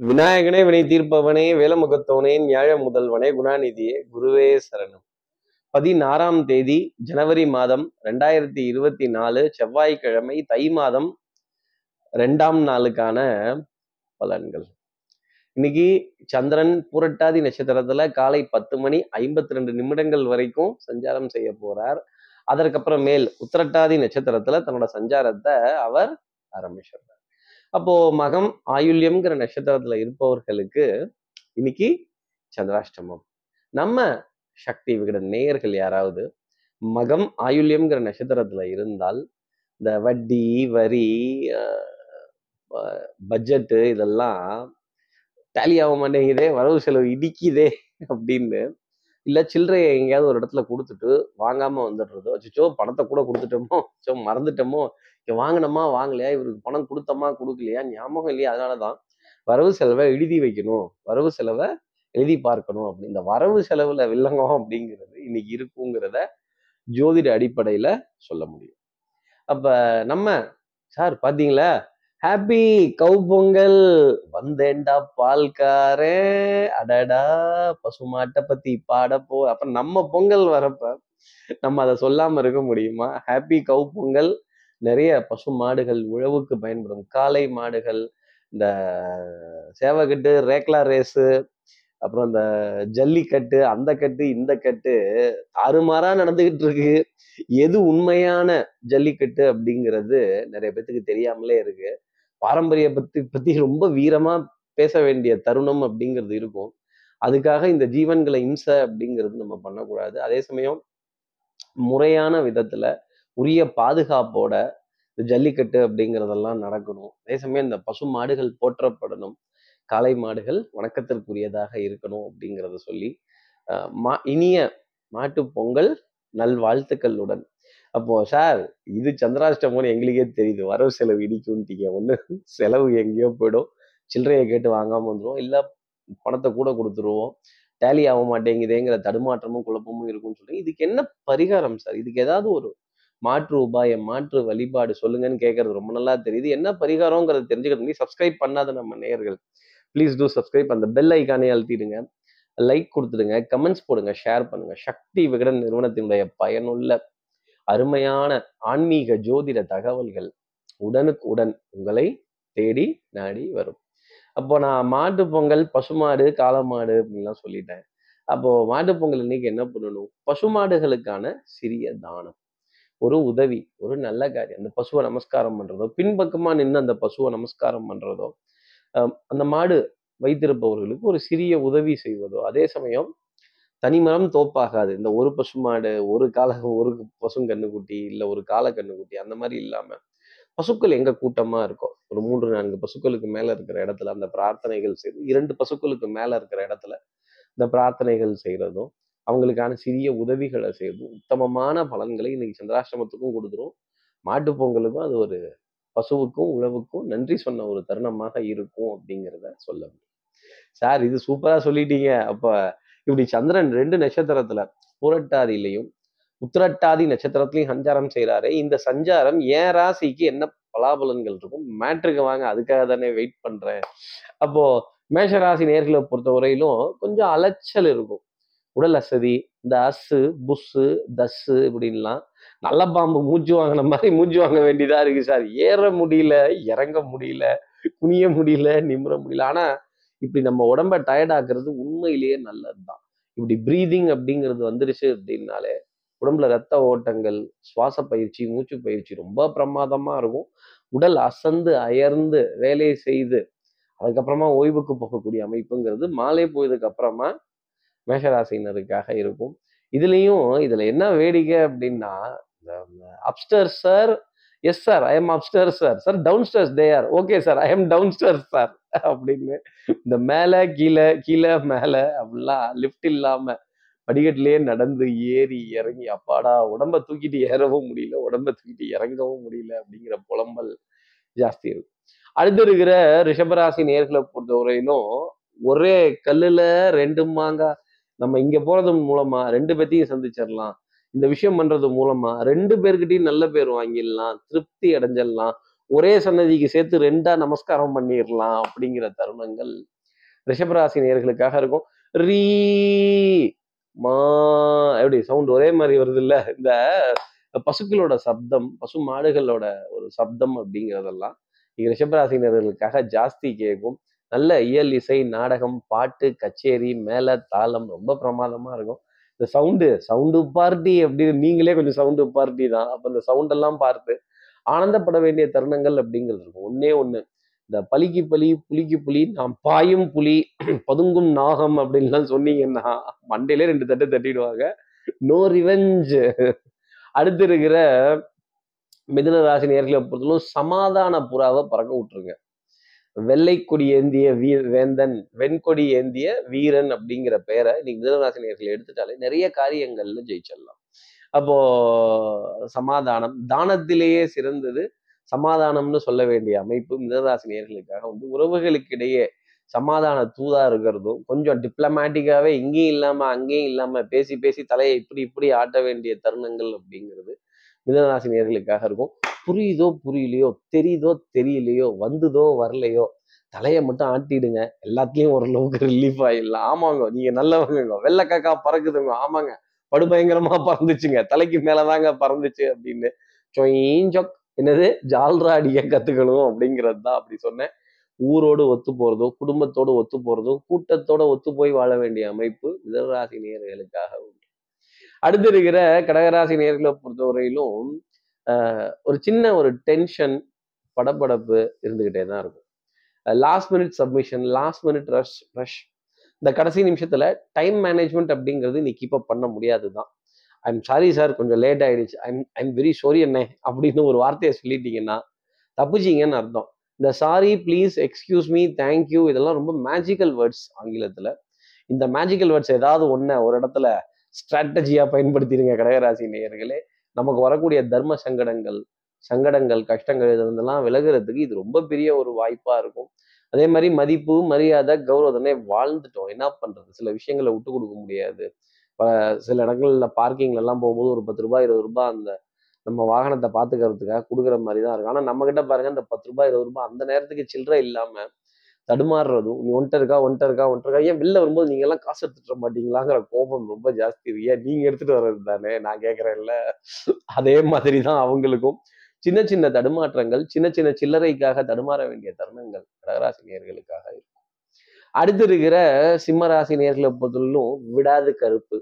விநாயகனே வினை தீர்ப்பவனே வேலமுகத்தோனே நியாய முதல்வனே குணாநிதியே குருவே சரணம். பதினாறாம் தேதி ஜனவரி மாதம் ரெண்டாயிரத்தி இருபத்தி நாலு செவ்வாய்க்கிழமை தை மாதம் ரெண்டாம் நாளுக்கான பலன்கள். இன்னைக்கு சந்திரன் பூரட்டாதி நட்சத்திரத்துல காலை பத்து மணி ஐம்பத்தி ரெண்டு நிமிடங்கள் வரைக்கும் சஞ்சாரம் செய்ய போறார். அதற்கப்புறம் மேல் உத்திரட்டாதி நட்சத்திரத்துல தன்னோட சஞ்சாரத்தை அவர் ஆரம்பிச்சிடுறார். அப்போ மகம் ஆயுள்யம்ங்கிற நட்சத்திரத்துல இருப்பவர்களுக்கு இன்னைக்கு சந்திராஷ்டமம். நம்ம சக்தி விகிட நேயர்கள் யாராவது மகம் ஆயுள்யம்ங்கிற நட்சத்திரத்துல இருந்தால் இந்த வட்டி வரி பட்ஜெட்டு இதெல்லாம் டேலி ஆக மாட்டேங்குதே வரவு செலவு இடிக்குதே அப்படின்னு இல்லை சில்லறையை எங்கேயாவது ஒரு இடத்துல கொடுத்துட்டு வாங்காமல் வந்துடுறதோ அச்சோ பணத்தை கூட கொடுத்துட்டோமோ சோ மறந்துட்டோமோ இங்கே வாங்கினோமா வாங்கலையா இவருக்கு பணம் கொடுத்தோமா கொடுக்கலையா ஞாபகம் இல்லையா அதனால தான் வரவு செலவை எழுதி வைக்கணும் வரவு செலவை எழுதி பார்க்கணும் அப்படி இந்த வரவு செலவில் வில்லங்கம் அப்படிங்கிறது இன்னைக்கு இருக்குங்கிறத ஜோதிட அடிப்படையில் சொல்ல முடியும். அப்போ நம்ம சார் பார்த்தீங்களா ஹாப்பி கவு பொங்கல். வந்தேன்டா பால்காரே. அடடா பசுமாட்டை பத்தி பாட போ அப்ப நம்ம பொங்கல் வரப்ப நம்ம அதை சொல்லாம இருக்க முடியுமா? Happy cow Pongal. நிறைய பசு மாடுகள் உழவுக்கு பயன்படும். காளை மாடுகள் இந்த சேவக்கட்டு ரேக்லா ரேஸு அப்புறம் இந்த ஜல்லிக்கட்டு அந்த கட்டு இந்த கட்டு தாறுமாறா நடந்துகிட்டு இருக்கு. எது உண்மையான ஜல்லிக்கட்டு அப்படிங்கிறது நிறைய பேத்துக்கு தெரியாமலே இருக்கு. பாரம்பரிய பத்தி பத்தி ரொம்ப வீரமா பேச வேண்டிய தருணம் அப்படிங்கிறது இருக்கும். அதுக்காக இந்த ஜீவன்களை இம்சை அப்படிங்கிறது நம்ம பண்ணக்கூடாது. அதே சமயம் முறையான விதத்துல உரிய பாதுகாப்போட இந்த ஜல்லிக்கட்டு அப்படிங்கிறதெல்லாம் நடக்கணும். அதே சமயம் இந்த பசு மாடுகள் போற்றப்படணும். காளை மாடுகள் வணக்கத்திற்குரியதாக இருக்கணும் அப்படிங்கிறத சொல்லி மா இனிய மாட்டு பொங்கல் நல்வாழ்த்துக்களுடன் அப்போ சார் இது சந்திராஷ்டமோன்னு எங்களுக்கே தெரியுது. வரவு செலவு இடிக்கும்ட்டீங்க. ஒன்று செலவு எங்கேயோ போயிடும். சில்லறையை கேட்டு வாங்காமல் வந்துடும் இல்லை பணத்தை கூட கொடுத்துருவோம். டேலி ஆக மாட்டேங்குதேங்கிற தடுமாற்றமும் குழப்பமும் இருக்கும்னு சொல்லி இதுக்கு என்ன பரிகாரம் சார்? இதுக்கு ஏதாவது ஒரு மாற்று உபாயம் மாற்று வழிபாடு சொல்லுங்கன்னு கேட்கறது ரொம்ப நல்லா தெரியுது. என்ன பரிகாரங்கிறத தெரிஞ்சுக்கிறது நீ சப்ஸ்கிரைப் பண்ணாத நம்ம நேயர்கள் ப்ளீஸ் டூ சப்ஸ்கிரைப் அந்த பெல் ஐக்கானே அழுத்திடுங்க. லைக் கொடுத்துடுங்க. கமெண்ட்ஸ் போடுங்க. ஷேர் பண்ணுங்க. சக்தி விகடன் நிறுவனத்தினுடைய பயனுள்ள அருமையான ஆன்மீக ஜோதிட தகவல்கள் உடனுக்கு உடன் உங்களை தேடி நாடி வரும். அப்போ நான் மாட்டு பொங்கல் பசுமாடு காலமாடு அப்படின்லாம் சொல்லிட்டேன். அப்போ மாட்டு பொங்கல் இன்னைக்கு என்ன பண்ணணும்? பசுமாடுகளுக்கான சிறிய தானம். ஒரு உதவி ஒரு நல்ல காரியம். அந்த பசுவை நமஸ்காரம் பண்றதோ பின்பக்கமா நின்று அந்த பசுவை நமஸ்காரம் பண்றதோ அந்த மாடு வைத்திருப்பவர்களுக்கு ஒரு சிறிய உதவி செய்வதோ அதே சமயம் தனிமரம் தோப்பாகாது. இந்த ஒரு பசு மாடு ஒரு கால ஒரு பசுங்கண்ணுக்குட்டி இல்லை ஒரு கால கண்ணுக்குட்டி அந்த மாதிரி இல்லாம பசுக்கள் எங்க கூட்டமா இருக்கும்? ஒரு மூன்று நான்கு பசுக்களுக்கு மேல இருக்கிற இடத்துல அந்த பிரார்த்தனைகள் செய்வது இரண்டு பசுக்களுக்கு மேல இருக்கிற இடத்துல இந்த பிரார்த்தனைகள் செய்யறதும் அவங்களுக்கான சிறிய உதவிகளை செய்யறதும் உத்தமமான பலன்களை இன்னைக்கு சந்திராஷ்டமத்துக்கும் கொடுத்துரும். மாட்டு பொங்கலுக்கும் அது ஒரு பசுவுக்கும் உழவுக்கும் நன்றி சொன்ன ஒரு தருணமாக இருக்கும் அப்படிங்கிறத சொல்ல முடியும். சார் இது சூப்பரா சொல்லிட்டீங்க. அப்ப இப்படி சந்திரன் ரெண்டு நட்சத்திரத்துல புரட்டாதிலையும் உத்திரட்டாதி நட்சத்திரத்திலையும் சஞ்சாரம் செய்கிறாரு இந்த சஞ்சாரம் ஏன் ராசிக்கு என்ன பலாபலன்கள் இருக்கும்? மேட்ருக்கு வாங்க அதுக்காக தானே வெயிட் பண்றேன். அப்போ மேஷராசி நேர்களை பொறுத்த வரையிலும் கொஞ்சம் அலைச்சல் இருக்கும். உடல் அசதி இந்த அசு புஸ்ஸு தஸ்ஸு இப்படின்லாம். நல்ல பாம்பு மூச்சு வாங்கின மாதிரி மூச்சு வாங்க வேண்டியதா இருக்கு சார். ஏற முடியல இறங்க முடியல குனிய முடியல நிமிர முடியல. ஆனா இப்படி நம்ம உடம்ப டயர்ட் ஆக்குறது உண்மையிலேயே நல்லதுதான். இப்படி ப்ரீதிங் அப்படிங்கிறது வந்துருச்சு அப்படின்னாலே உடம்புல ரத்த ஓட்டங்கள் சுவாச பயிற்சி மூச்சு பயிற்சி ரொம்ப பிரமாதமா இருக்கும். உடல் அசந்து அயர்ந்து வேலையை செய்து அதுக்கப்புறமா ஓய்வுக்கு போகக்கூடிய அமைப்புங்கிறது மாலை போயதுக்கு அப்புறமா மேஷராசினருக்காக இருக்கும். இதுலேயும் இதில் என்ன வேடிக்கை அப்படின்னா upstairs sir yes sir I am upstairs sir sir downstairs there okay sir I am downstairs sir அப்படின்னு இந்த மேலே கீழே கீழே மேலே அப்படிலாம் லிஃப்ட் இல்லாமல் படிக்கட்டிலேயே நடந்து ஏறி இறங்கி அப்பாடா உடம்ப தூக்கிட்டு ஏறவும் முடியல உடம்ப தூக்கிட்டு இறங்கவும் முடியல அப்படிங்கிற புலம்பல் ஜாஸ்தி இருக்கும் அடுத்து இருக்கிற ரிஷபராசி நேர்களை பொறுத்தவரையிலும் ஒரே கல்லுல ரெண்டு மாங்கா நம்ம இங்க போறது மூலமா ரெண்டு பேத்தையும் சந்திச்சிடலாம் இந்த விஷயம் பண்றது மூலமா ரெண்டு பேர்கிட்டையும் நல்ல பேர் வாங்கிடலாம் திருப்தி அடைஞ்சிடலாம் ஒரே சன்னதிக்கு சேர்த்து ரெண்டா நமஸ்காரம் பண்ணிடலாம் அப்படிங்கிற தருணங்கள் ரிஷபராசி நேர்களுக்காக இருக்கும். ரீ மா எப்படி சவுண்ட் ஒரே மாதிரி வருது இல்ல இந்த பசுக்களோட சப்தம் பசு மாடுகளோட ஒரு சப்தம் அப்படிங்கிறதெல்லாம் இங்க ரிஷபராசினர்களுக்காக ஜாஸ்தி கேட்கும். நல்ல இயல் இசை நாடகம் பாட்டு கச்சேரி மேல தாளம் ரொம்ப பிரமாதமா இருக்கும். இந்த சவுண்டு சவுண்டு பார்ட்டி அப்படின்னு நீங்களே கொஞ்சம் சவுண்டு பார்ட்டி தான். அப்போ இந்த சவுண்டெல்லாம் பார்த்து ஆனந்தப்பட வேண்டிய தருணங்கள் அப்படிங்கிறது இருக்கும். ஒன்னே ஒன்று இந்த பலிக்கு பலி புலிக்கு புலி நாம் பாயும் புலி பதுங்கும் நாகம் அப்படின்லாம் சொன்னீங்கன்னா மண்டையிலே ரெண்டு தட்டு தட்டிடுவாங்க. நோ ரிவெஞ்ச் அடுத்து இருக்கிற மிதுன ராசி நேர்களை பொறுத்தவரைக்கும் சமாதான புறாவை பறக்க விட்டுருங்க. வெள்ளை கொடி ஏந்திய வீ வேந்தன் வெண்கொடி ஏந்திய வீரன் அப்படிங்கிற பெயரை நீங்க மிதனராசினியர்கள் எடுத்துட்டாலே நிறைய காரியங்கள்ல ஜெயிச்சிடலாம். அப்போ சமாதானம் தானத்திலேயே சிறந்தது. சமாதானம்னு சொல்ல வேண்டிய அமைப்பு மிதராசினியர்களுக்காக வந்து உறவுகளுக்கிடையே சமாதான தூதா இருக்கிறதும் கொஞ்சம் டிப்ளமேட்டிக்காவே இங்கேயும் இல்லாம அங்கேயும் இல்லாம பேசி பேசி தலையை இப்படி இப்படி ஆட்ட வேண்டிய தருணங்கள் அப்படிங்கிறது மிதனராசி நேர்களுக்காக இருக்கும். புரியுதோ புரியலையோ தெரியுதோ தெரியலையோ வந்துதோ வரலையோ தலையை மட்டும் ஆட்டிடுங்க. எல்லாத்தையும் ஓரளவுக்கு ரிலீஃப் ஆகிடலாம் ஆமாங்க நீங்க நல்லவங்க வெள்ளக்காக்கா பறக்குதுங்க. ஆமாங்க. படுபயங்கரமா பறந்துச்சுங்க. தலைக்கு மேலதாங்க பறந்துச்சு அப்படின்னு. சொயிஞ்சொக் என்னது? ஜால்ரா அடிக்க கத்துக்கணும் அப்படிங்கிறது தான் அப்படி சொன்னேன். ஊரோடு ஒத்து போறதோ குடும்பத்தோடு ஒத்து போறதோ கூட்டத்தோட ஒத்து போய் வாழ வேண்டிய அமைப்பு மிதராசி நேர்களுக்காக உண்டு. அடுத்து இருக்கிற கடகராசி நேர்களை பொறுத்தவரையிலும் ஒரு சின்ன ஒரு டென்ஷன் படப்படப்பு இருந்துக்கிட்டே தான் இருக்கும். Last minute submission last minute rush rush இந்த கடைசி நிமிஷத்துல டைம் மேனேஜ்மெண்ட் அப்படிங்கிறது நீ கீப் அப் பண்ண முடியாது தான். ஐம் சாரி சார் கொஞ்சம் லேட் ஆயிடுச்சு. ஐம் ஐம் வெரி சாரி என்ன அப்படின்னு ஒரு வார்த்தையை சொல்லிட்டீங்கன்னா தப்புச்சிங்கன்னு அர்த்தம். இந்த sorry please excuse me thank you இதெல்லாம் ரொம்ப மேஜிக்கல் வேர்ட்ஸ் ஆங்கிலத்தில். இந்த மேஜிக்கல் வேர்ட்ஸ் ஏதாவது ஒன்று ஒரு இடத்துல ஸ்ட்ராட்டஜியா பயன்படுத்திடுங்க கடகராசி நேயர்களே. நமக்கு வரக்கூடிய தர்ம சங்கடங்கள் சங்கடங்கள் கஷ்டங்கள் இதுலாம் விலகுறதுக்கு இது ரொம்ப பெரிய ஒரு வாய்ப்பா இருக்கும். அதே மாதிரி மதிப்பு மரியாதை கௌரவத்தனே வாழ்ந்துட்டோம். என்ன பண்றது? சில விஷயங்களை விட்டு கொடுக்க முடியாது. சில இடங்கள்ல பார்க்கிங்ல எல்லாம் போகும்போது ஒரு பத்து ரூபாய் இருபது ரூபாய் அந்த நம்ம வாகனத்தை பார்த்துக்கிறதுக்காக கொடுக்குற மாதிரி தான் இருக்கும். ஆனா நம்ம கிட்ட பாருங்க அந்த பத்து ரூபாய் இருபது ரூபாய் அந்த நேரத்துக்கு சில்லறை இல்லாம தடுமாறுறதும் நீ ஒன்ட்ட இருக்கா ஒன்ட்ட இருக்கா ஒன்ட்ட இருக்கா? ஏன் வெளில வரும்போது நீங்க எல்லாம் காசு எடுத்துட்டு மாட்டீங்களாங்கிற கோபம் ரொம்ப ஜாஸ்தி இருக்கு. ஏன் நீங்க எடுத்துட்டு வர்றது தானே? நான் கேட்கறேன்ல அதே மாதிரி தான் அவங்களுக்கும். சின்ன சின்ன தடுமாற்றங்கள் சின்ன சின்ன சில்லறைக்காக தடுமாற வேண்டிய தருணங்கள் கடகராசி நேர்களுக்காக இருக்கும். அடுத்து இருக்கிற சிம்மராசி நேர்களை பொறுத்தவரையிலும் விடாது கருப்பு.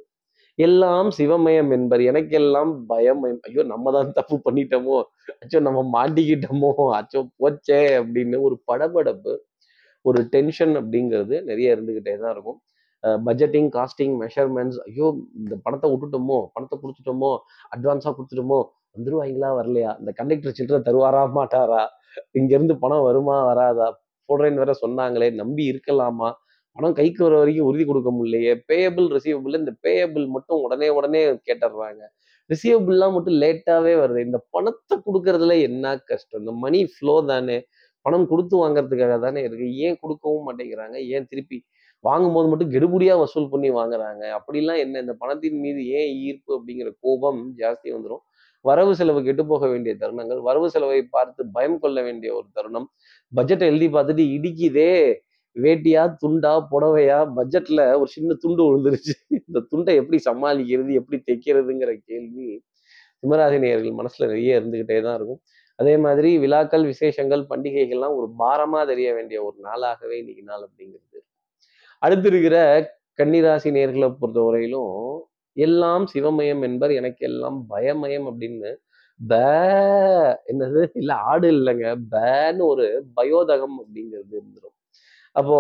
எல்லாம் சிவமயம் என்பர். எனக்கெல்லாம் பயம். ஐயோ நம்ம தான் தப்பு பண்ணிட்டோமோ? அச்சோ நம்ம மாட்டிக்கிட்டோமோ? அச்சோ போச்சே அப்படின்னு ஒரு படபடப்பு ஒரு டென்ஷன் அப்படிங்கிறது நிறைய இருந்துக்கிட்டே தான் இருக்கும். பட்ஜெட்டிங் காஸ்டிங் மெஷர்மெண்ட்ஸ் ஐயோ இந்த பணத்தை விட்டுட்டோமோ பணத்தை கொடுத்துட்டோமோ அட்வான்ஸாக கொடுத்துட்டோமோ வந்துருவாங்களா வரலையா? இந்த கண்டக்டர் சில்லறை தருவாரா மாட்டாரா? இங்கேருந்து பணம் வருமா வராதா? போடுறேன்னு வேற சொன்னாங்களே நம்பி இருக்கலாமா? பணம் கைக்கு வர வரைக்கும் உறுதி கொடுக்க முடியலையே. பேயபிள் ரிசீவபிள் இந்த பேயபிள் மட்டும் உடனே உடனே கேட்டுடுறாங்க. ரிசீவபிள்லாம் மட்டும் லேட்டாகவே வருது. இந்த பணத்தை கொடுக்கறதுல என்ன கஷ்டம்? இந்த மணி ஃப்ளோ தானே. பணம் கொடுத்து வாங்கறதுக்காக தானே இருக்கு. ஏன் கொடுக்கவும் மாட்டேங்கிறாங்க? ஏன் திருப்பி வாங்கும்போது மட்டும் கெடுபடியா வசூல் பண்ணி வாங்குறாங்க? அப்படிலாம் என்ன? இந்த பணத்தின் மீது ஏன் ஈர்ப்பு அப்படிங்கிற கோபம் ஜாஸ்தி வந்துடும் வரவு செலவு கெட்டு போக வேண்டிய தருணங்கள் வரவு செலவை பார்த்து பயம் கொள்ள வேண்டிய ஒரு தருணம். பட்ஜெட்டை எழுதி பார்த்துட்டு இடிக்குதே வேட்டியா துண்டா புடவையா? பட்ஜெட்ல ஒரு சின்ன துண்டு விழுந்துருச்சு. இந்த துண்டை எப்படி சமாளிக்கிறது? எப்படி தைக்கிறதுங்கிற கேள்வி சிம்மராசினியர்கள் மனசுல நிறைய இருந்துகிட்டே தான் இருக்கும். அதே மாதிரி விழாக்கள் விசேஷங்கள் பண்டிகைகள்லாம் ஒரு பாரமா தெரிய வேண்டிய ஒரு நாளாகவே இன்னைக்கு நாள் அப்படிங்கிறது. அடுத்து இருக்கிற கன்னிராசி நேர்களை பொறுத்தவரையிலும் எல்லாம் சிவமயம் என்பர் எனக்கு எல்லாம் பயமயம் அப்படின்னு ப என்னது? இல்ல ஆடு இல்லைங்க. பேன்னு ஒரு பயோதகம் அப்படிங்கிறது இருந்துரும். அப்போ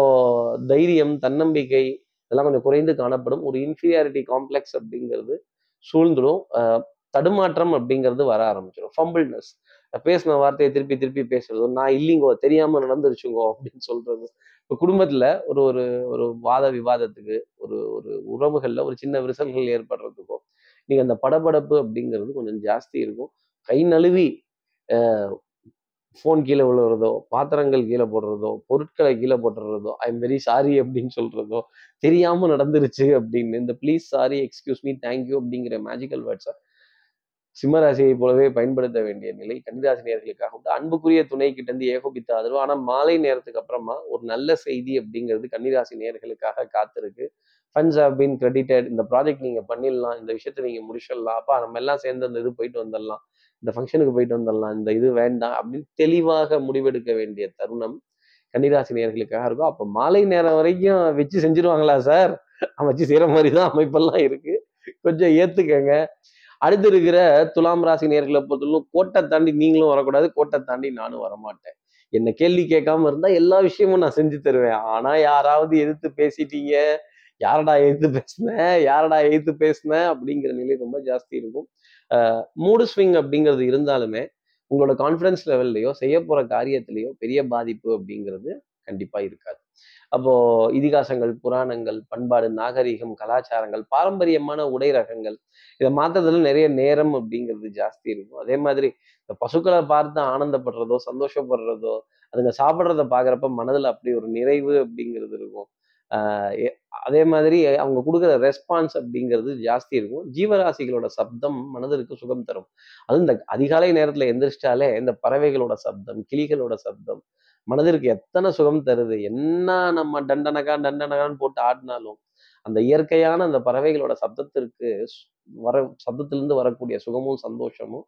தைரியம் தன்னம்பிக்கை இதெல்லாம் கொஞ்சம் குறைந்து காணப்படும். ஒரு இன்ஃபீரியாரிட்டி காம்ப்ளெக்ஸ் அப்படிங்கிறது சூழ்ந்துடும் தடுமாற்றம் அப்படிங்கிறது வர ஆரம்பிச்சிடும் ஃபம்பிள்னஸ் பேசின வார்த்தையை திருப்பி திருப்பி பேசுறதோ நான் இல்லைங்கோ தெரியாம நடந்துருச்சுங்கோ அப்படின்னு சொல்றது இப்போ குடும்பத்துல ஒரு ஒரு ஒரு வாத விவாதத்துக்கு ஒரு ஒரு உறவுகள்ல ஒரு சின்ன விரிசல்கள் ஏற்படுறதுக்கோ நீங்க அந்த படபடப்பு அப்படிங்கிறது கொஞ்சம் ஜாஸ்தி இருக்கும். கை நழுவி ஃபோன் கீழே விழுறதோ பாத்திரங்கள் கீழே போடுறதோ பொருட்களை கீழே போட்டுறதோ ஐ எம் வெரி சாரி அப்படின்னு சொல்றதோ தெரியாம நடந்துருச்சு அப்படின்னு இந்த please sorry excuse me thank you அப்படிங்கிற மேஜிக்கல் வேர்ட்ஸை சிம்மராசியை போலவே பயன்படுத்த வேண்டிய நிலை கன்னிராசி நேர்களுக்காக உண்டு. அன்புக்குரிய துணை கிட்ட ஏகோபித்த ஆதரவு. ஆனால் மாலை நேரத்துக்கு அப்புறமா ஒரு நல்ல செய்தி அப்படிங்கிறது கன்னிராசி நேர்களுக்காக காத்திருக்கு. ஃபண்ட்ஸ் ஹவ் பீன் கிரெடிட்டட் இந்த ப்ராஜெக்ட் நீங்கள் பண்ணிடலாம். இந்த விஷயத்த நீங்கள் முடிச்சிடலாம். அப்போ நம்ம எல்லாம் சேர்ந்து அந்த இது போயிட்டு வந்துடலாம். இந்த ஃபங்க்ஷனுக்கு போயிட்டு வந்துடலாம். இந்த இது வேண்டாம் அப்படின்னு தெளிவாக முடிவெடுக்க வேண்டிய தருணம் கன்னிராசி நேர்களுக்காக இருக்கும். அப்போ மாலை நேரம் வரைக்கும் வச்சு செஞ்சிருவாங்களா சார்? வச்சு செய்கிற மாதிரி தான் அமைப்பெல்லாம் இருக்குது கொஞ்சம் ஏற்றுக்கங்க அடுத்து இருக்கிற துலாம் ராசி நேர்களை பொறுத்தவரைக்கும் கோட்டை தாண்டி நீங்களும் வரக்கூடாது கோட்டை தாண்டி நானும் வரமாட்டேன். என்ன கேள்வி கேட்காம இருந்தா எல்லா விஷயமும் நான் செஞ்சு தருவேன். ஆனா யாராவது எதிர்த்து பேசிட்டீங்க யாரடா எதிர்த்து பேசினேன் யாரடா எதிர்த்து பேசினேன் அப்படிங்கிற நிலை ரொம்ப ஜாஸ்தி இருக்கும். மூடு ஸ்விங் அப்படிங்கிறது இருந்தாலுமே உங்களோட கான்ஃபிடன்ஸ் லெவல்லையோ செய்ய போற காரியத்திலையோ பெரிய பாதிப்பு அப்படிங்கிறது கண்டிப்பா இருக்காது. அப்போ இதிகாசங்கள் புராணங்கள் பண்பாடு நாகரிகம் கலாச்சாரங்கள் பாரம்பரியமான உடை ரகங்கள் இதை மாத்துறதுல நிறைய நேரம் அப்படிங்கிறது ஜாஸ்தி இருக்கும். அதே மாதிரி இந்த பசுக்களை பார்த்து ஆனந்தப்படுறதோ சந்தோஷப்படுறதோ அதுங்க சாப்பிட்றத பாக்குறப்ப மனதுல அப்படி ஒரு நிறைவு அப்படிங்கிறது இருக்கும். அதே மாதிரி அவங்க கொடுக்குற ரெஸ்பான்ஸ் அப்படிங்கிறது ஜாஸ்தி இருக்கும். ஜீவராசிகளோட சப்தம் மனதிற்கு சுகம் தரும். அதுவும் இந்த அதிகாலை நேரத்துல எந்திரிச்சிட்டாலே இந்த பறவைகளோட சப்தம் கிளிகளோட சப்தம் மனதிற்கு எத்தனை சுகம் தருது என்ன நம்ம டண்டனகா டண்டனகான்னு போட்டு ஆடினாலும் அந்த இயற்கையான அந்த பறவைகளோட சப்தத்திற்கு வர சப்தத்திலிருந்து வரக்கூடிய சுகமும் சந்தோஷமும்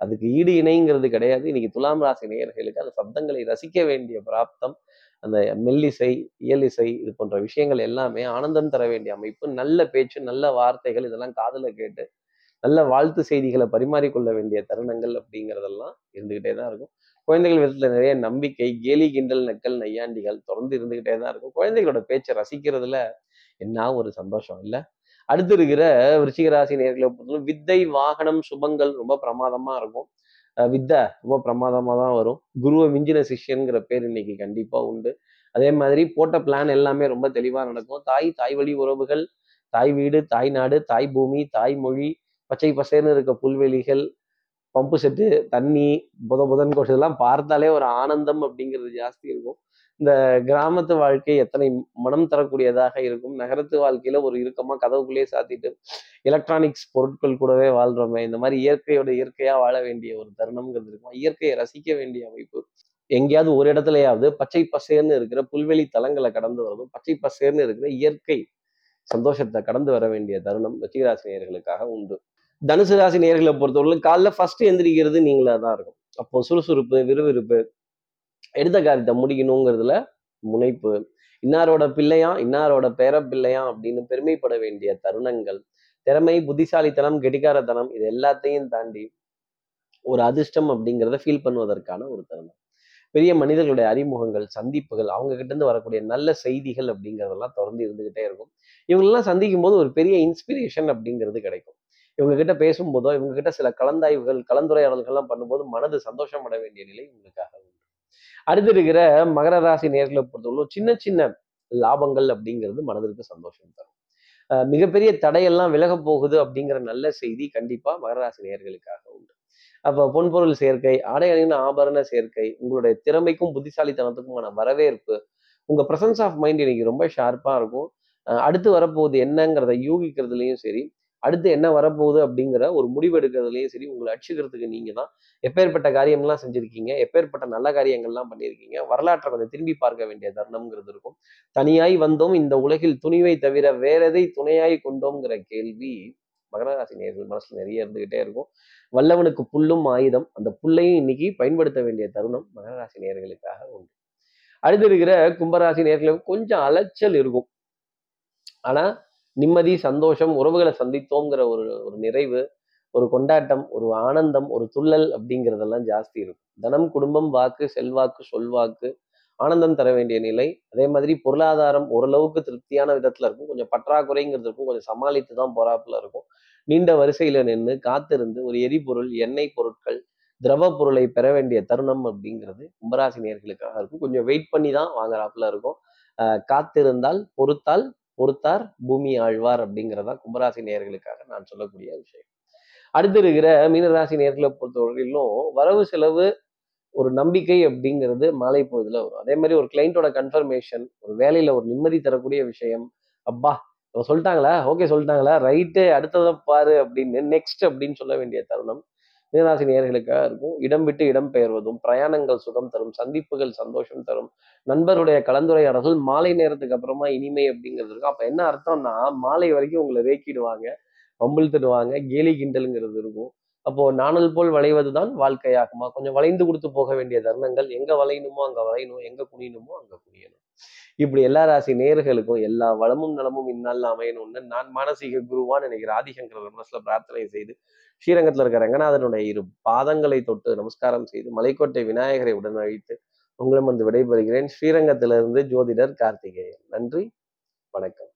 அதுக்கு ஈடு இணைங்கிறது கிடையாது. இன்னைக்கு துலாம் ராசி நேயர்களுக்கு அந்த சப்தங்களை ரசிக்க வேண்டிய பிராப்தம் அந்த மெல்லிசை இயலிசை இது போன்ற விஷயங்கள் எல்லாமே ஆனந்தம் தர வேண்டிய அமைப்பு நல்ல பேச்சு நல்ல வார்த்தைகள் இதெல்லாம் காதல கேட்டு நல்ல வாழ்த்து செய்திகளை பரிமாறிக்கொள்ள வேண்டிய தருணங்கள் அப்படிங்கிறதெல்லாம் இருந்துகிட்டே தான் இருக்கும். குழந்தைகள் விதத்துல நிறைய நம்பிக்கை கேலி கிண்டல் நக்கல் நையாண்டிகள் தொடர்ந்து இருந்துகிட்டே தான் இருக்கும். குழந்தைகளோட பேச்சை ரசிக்கிறதுல என்ன ஒரு சந்தோஷம் இல்லை. அடுத்து இருக்கிற விருச்சிகராசி நேர்களை பொறுத்தவரை வித்தை வாகனம் சுபங்கள் ரொம்ப பிரமாதமா இருக்கும். வித்தை ரொம்ப பிரமாதமாக தான் வரும். குருவை மிஞ்சின சிஷ்யங்கிற பேர் இன்னைக்கு கண்டிப்பா உண்டு. அதே மாதிரி போட்ட பிளான் எல்லாமே ரொம்ப தெளிவா நடக்கும். தாய் தாய் வழி உறவுகள் தாய் வீடு தாய் நாடு தாய் பூமி தாய் மொழி பச்சை பசேர்னு இருக்க புல்வெளிகள் பம்பு செட்டு தண்ணி புத புதன் கோஷம் இதெல்லாம் பார்த்தாலே ஒரு ஆனந்தம் அப்படிங்கிறது ஜாஸ்தி இருக்கும். இந்த கிராமத்து வாழ்க்கை எத்தனை மனம் தரக்கூடியதாக இருக்கும். நகரத்து வாழ்க்கையில ஒரு இறுக்கமா கதவுக்குள்ளேயே சாத்திட்டு எலக்ட்ரானிக்ஸ் பொருட்கள் கூடவே வாழ்றோமே. இந்த மாதிரி இயற்கையோட இயற்கையா வாழ வேண்டிய ஒரு தருணம்ங்கிறது இருக்கும். இயற்கையை ரசிக்க வேண்டிய அமைப்பு. எங்கேயாவது ஒரு இடத்துலயாவது பச்சை பசேர்னு இருக்கிற புல்வெளி தலங்களை கடந்து வரதும் பச்சை பசேர்னு இருக்கிற இயற்கை சந்தோஷத்தை கடந்து வர வேண்டிய தருணம் நேர்களுக்காக உண்டு. தனுசு ராசி நேர்களை பொறுத்தவரை காலைல ஃபர்ஸ்ட் எந்திரிக்கிறது நீங்களா தான் இருக்கும். அப்போ சுறுசுறுப்பு விறுவிறுப்பு எடுத்த காரியத்தை முடிக்கணுங்கிறதுல முனைப்பு. இன்னாரோட பிள்ளையா இன்னாரோட பேர பிள்ளையா அப்படின்னு பெருமைப்பட வேண்டிய தருணங்கள். திறமை புத்திசாலித்தனம் கெட்டிக்காரத்தனம் இது எல்லாத்தையும் தாண்டி ஒரு அதிர்ஷ்டம் அப்படிங்கிறத ஃபீல் பண்ணுவதற்கான ஒரு தருணம். பெரிய மனிதர்களுடைய அறிமுகங்கள் சந்திப்புகள் அவங்க கிட்ட இருந்து வரக்கூடிய நல்ல செய்திகள் அப்படிங்கிறதெல்லாம் தொடர்ந்து இருந்துகிட்டே இருக்கும். இவங்களெல்லாம் சந்திக்கும் போது ஒரு பெரிய இன்ஸ்பிரேஷன் அப்படிங்கிறது கிடைக்கும். இவங்க கிட்ட பேசும்போதோ இவங்க கிட்ட சில கலந்தாய்வுகள் கலந்துரையாடல்கள்லாம் பண்ணும்போது மனது சந்தோஷப்பட வேண்டிய நிலை உங்களுக்காக உண்டு. அடுத்து இருக்கிற மகர ராசி நேர்களை பொறுத்தவரைக்கும் சின்ன சின்ன லாபங்கள் அப்படிங்கிறது மனதிற்கு சந்தோஷம் தரும். மிகப்பெரிய தடையெல்லாம் விலக போகுது அப்படிங்கிற நல்ல செய்தி கண்டிப்பா மகராசி நேர்களுக்காக உண்டு. அப்போ பொன்பொருள் சேர்க்கை ஆடை அணிந்த ஆபரண சேர்க்கை உங்களுடைய திறமைக்கும் புத்திசாலித்தனத்துக்குமான வரவேற்பு உங்க பிரசன்ஸ் ஆஃப் மைண்ட் இன்னைக்கு ரொம்ப ஷார்ப்பா இருக்கும். அடுத்து வரப்போகுது என்னங்கிறத யூகிக்கிறதுலையும் சரி அடுத்து என்ன வரப்போகுது அப்படிங்கிற ஒரு முடிவு எடுக்கிறதுலையும் சரி உங்களை அடிச்சுக்கிறதுக்கு நீங்க தான் எப்பேற்பட்ட காரியம்லாம் செஞ்சிருக்கீங்க எப்பேற்பட்ட நல்ல காரியங்கள்லாம் பண்ணியிருக்கீங்க வரலாற்றை கொஞ்சம் திரும்பி பார்க்க வேண்டிய தருணம்ங்கிறது இருக்கும். தனியாய் வந்தோம் இந்த உலகில் துணிவை தவிர வேற எதை துணையாய் கொண்டோங்கிற கேள்வி மகராசி நேர்கள் மனசுல நிறைய இருந்துகிட்டே இருக்கும். வல்லவனுக்கு புல்லும் ஆயுதம் அந்த புல்லையும் இன்னைக்கு பயன்படுத்த வேண்டிய தருணம் மகராசி நேர்களுக்காக உண்டு. அடுத்து இருக்கிற கும்பராசி நேர்களுக்கு கொஞ்சம் அலைச்சல் இருக்கும். ஆனா நிம்மதி சந்தோஷம் உறவுகளை சந்தித்தோங்கிற ஒரு ஒரு நிறைவு ஒரு கொண்டாட்டம் ஒரு ஆனந்தம் ஒரு துள்ளல் அப்படிங்கிறதெல்லாம் ஜாஸ்தி இருக்கும். தனம் குடும்பம் வாக்கு செல்வாக்கு சொல்வாக்கு ஆனந்தம் தர வேண்டிய நிலை. அதே மாதிரி பொருளாதாரம் ஓரளவுக்கு திருப்தியான விதத்துல இருக்கும். கொஞ்சம் பற்றாக்குறைங்கிறது இருக்கும். கொஞ்சம் சமாளித்து தான் போறாப்புல இருக்கும். நீண்ட வரிசையில நின்று காத்திருந்து ஒரு எரிபொருள் எண்ணெய் பொருட்கள் திரவ பொருளை பெற வேண்டிய தருணம் அப்படிங்கிறது கும்பராசி நேர்களுக்காக இருக்கும். கொஞ்சம் வெயிட் பண்ணி தான் வாங்குறாப்புல இருக்கும். காத்திருந்தால் பொறுத்தால் பொறுத்தார் பூமி ஆழ்வார் அப்படிங்கிறதா கும்பராசி நேர்களுக்காக நான் சொல்லக்கூடிய விஷயம். அடுத்து இருக்கிற மீனராசி நேர்களை பொறுத்தவரையிலும் வரவு செலவு ஒரு நம்பிக்கை அப்படிங்கிறது மாலை பொழுதுல வரும். அதே மாதிரி ஒரு கிளைண்ட்டோட கன்ஃபர்மேஷன் ஒரு வேலையில ஒரு நிம்மதி தரக்கூடிய விஷயம். அப்பா சொல்லிட்டாங்களா? ஓகே சொல்லிட்டாங்களா? ரைட்டு அடுத்ததை பாரு அப்படின்னு நெக்ஸ்ட் அப்படின்னு சொல்ல வேண்டிய தருணம். மீனராசி நேர்களுக்காக இருக்கும். இடம் விட்டு இடம் பெயர்வதும் பிரயாணங்கள் சுகம் தரும் சந்திப்புகள் சந்தோஷம் தரும். நண்பருடைய கலந்துரையாடல்கள் மாலை நேரத்துக்கு அப்புறமா இனிமை அப்படிங்கிறது இருக்கும். அப்போ என்ன அர்த்தம்னா மாலை வரைக்கும் உங்களை வேக்கிடுவாங்க வம்பில் தருவாங்க கேலி கிண்டலுங்கிறது இருக்கும். அப்போ நாணல் போல் வளைவதுதான் வாழ்க்கையாகுமா? கொஞ்சம் வளைந்து கொடுத்து போக வேண்டிய தருணங்கள் எங்க வளையணுமோ அங்க வளையணும் எங்க குனியணுமோ அங்க குனியணும். இப்படி எல்லா ராசி நேர்களுக்கும் எல்லா வளமும் நலமும் இந்நாளில் அமையணும்னு நான் மானசீக குருவான் நினைக்கிற ஆதிசங்கர மனசுல பிரார்த்தனை செய்து ஸ்ரீரங்கத்தில் இருக்கிற ரங்கநாதனுடைய இரு பாதங்களை தொட்டு நமஸ்காரம் செய்து மலைக்கோட்டை விநாயகரை உடன் அழைத்து உங்களிடம் வந்து விடைபெறுகிறேன். ஸ்ரீரங்கத்திலிருந்து ஜோதிடர் கார்த்திகேயன். நன்றி வணக்கம்.